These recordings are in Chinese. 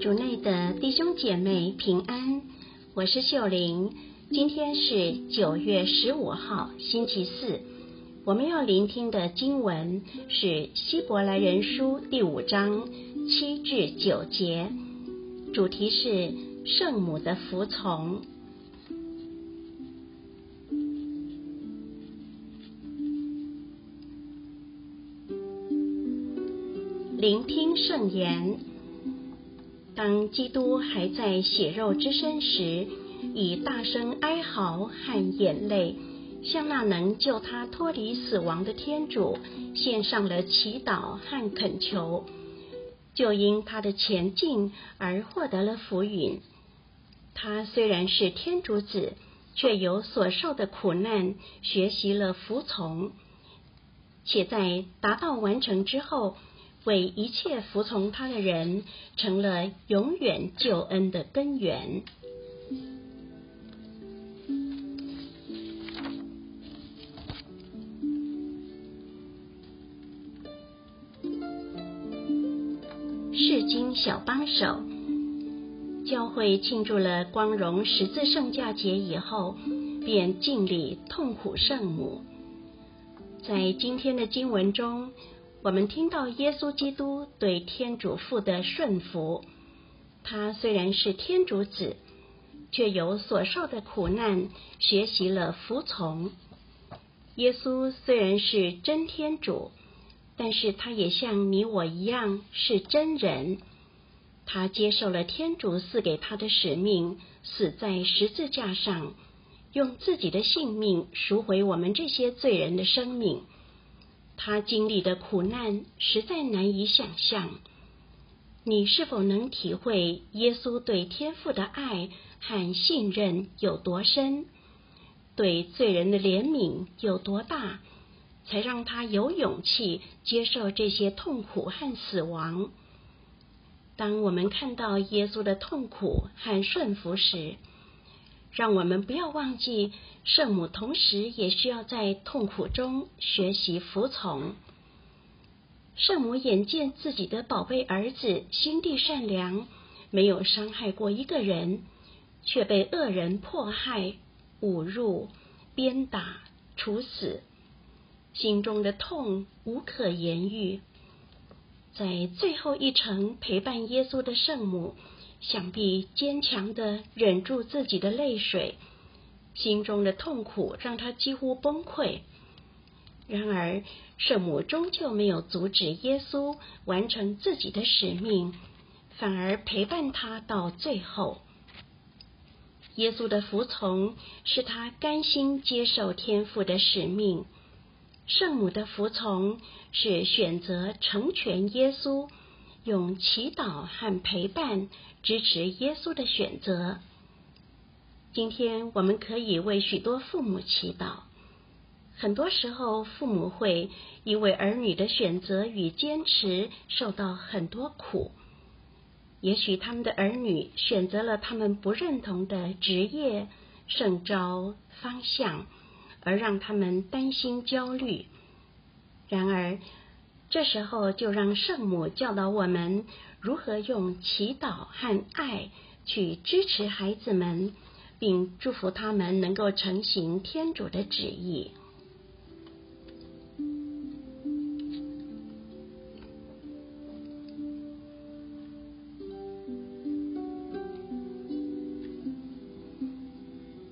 主内的弟兄姐妹平安，我是秀玲。今天是九月十五号，星期四。我们要聆听的经文是《希伯来人书》第五章七至九节，主题是圣母的服从。聆听圣言。当基督还在血肉之身时，以大声哀嚎和眼泪，向那能救他脱离死亡的天主献上了祈祷和恳求，就因他的前进而获得了福允。他虽然是天主子，却由所受的苦难学习了服从，且在达到完成之后，为一切服从他的人成了永远救恩的根源。释经小帮手，教会庆祝了光荣十字圣架节以后，便敬礼痛苦圣母。在今天的经文中，我们听到耶稣基督对天主父的顺服，他虽然是天主子，却由所受的苦难学习了服从。耶稣虽然是真天主，但是他也像你我一样是真人，他接受了天主赐给他的使命，死在十字架上，用自己的性命赎回我们这些罪人的生命。他经历的苦难实在难以想象，你是否能体会耶稣对天父的爱和信任有多深，对罪人的怜悯有多大，才让他有勇气接受这些痛苦和死亡？当我们看到耶稣的痛苦和顺服时，让我们不要忘记，圣母同时也需要在痛苦中学习服从。圣母眼见自己的宝贝儿子心地善良，没有伤害过一个人，却被恶人迫害、侮辱、鞭打、处死，心中的痛无可言喻。在最后一程陪伴耶稣的圣母。想必坚强的忍住自己的泪水，心中的痛苦让他几乎崩溃。然而，圣母终究没有阻止耶稣完成自己的使命，反而陪伴他到最后。耶稣的服从是他甘心接受天父的使命，圣母的服从是选择成全耶稣。用祈祷和陪伴支持耶稣的选择。今天我们可以为许多父母祈祷。很多时候，父母会因为儿女的选择与坚持受到很多苦。也许他们的儿女选择了他们不认同的职业、圣招、方向，而让他们担心、焦虑。然而，这时候，就让圣母教导我们如何用祈祷和爱去支持孩子们，并祝福他们能够成行天主的旨意。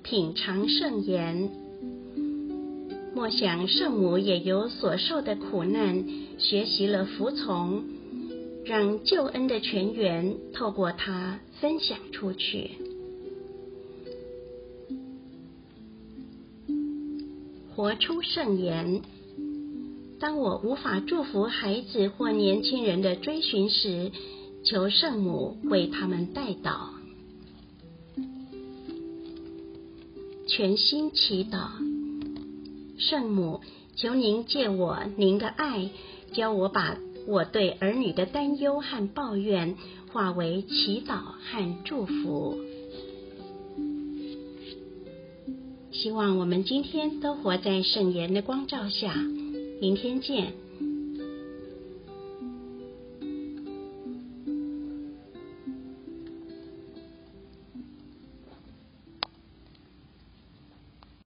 品尝圣言。默想圣母也有所受的苦难，学习了服从，让救恩的泉源透过她分享出去。活出圣言。当我无法祝福孩子或年轻人的追寻时，求圣母为他们带导。全心祈祷。圣母，求您借我您的爱，教我把我对儿女的担忧和抱怨化为祈祷和祝福。希望我们今天都活在圣言的光照下。明天见。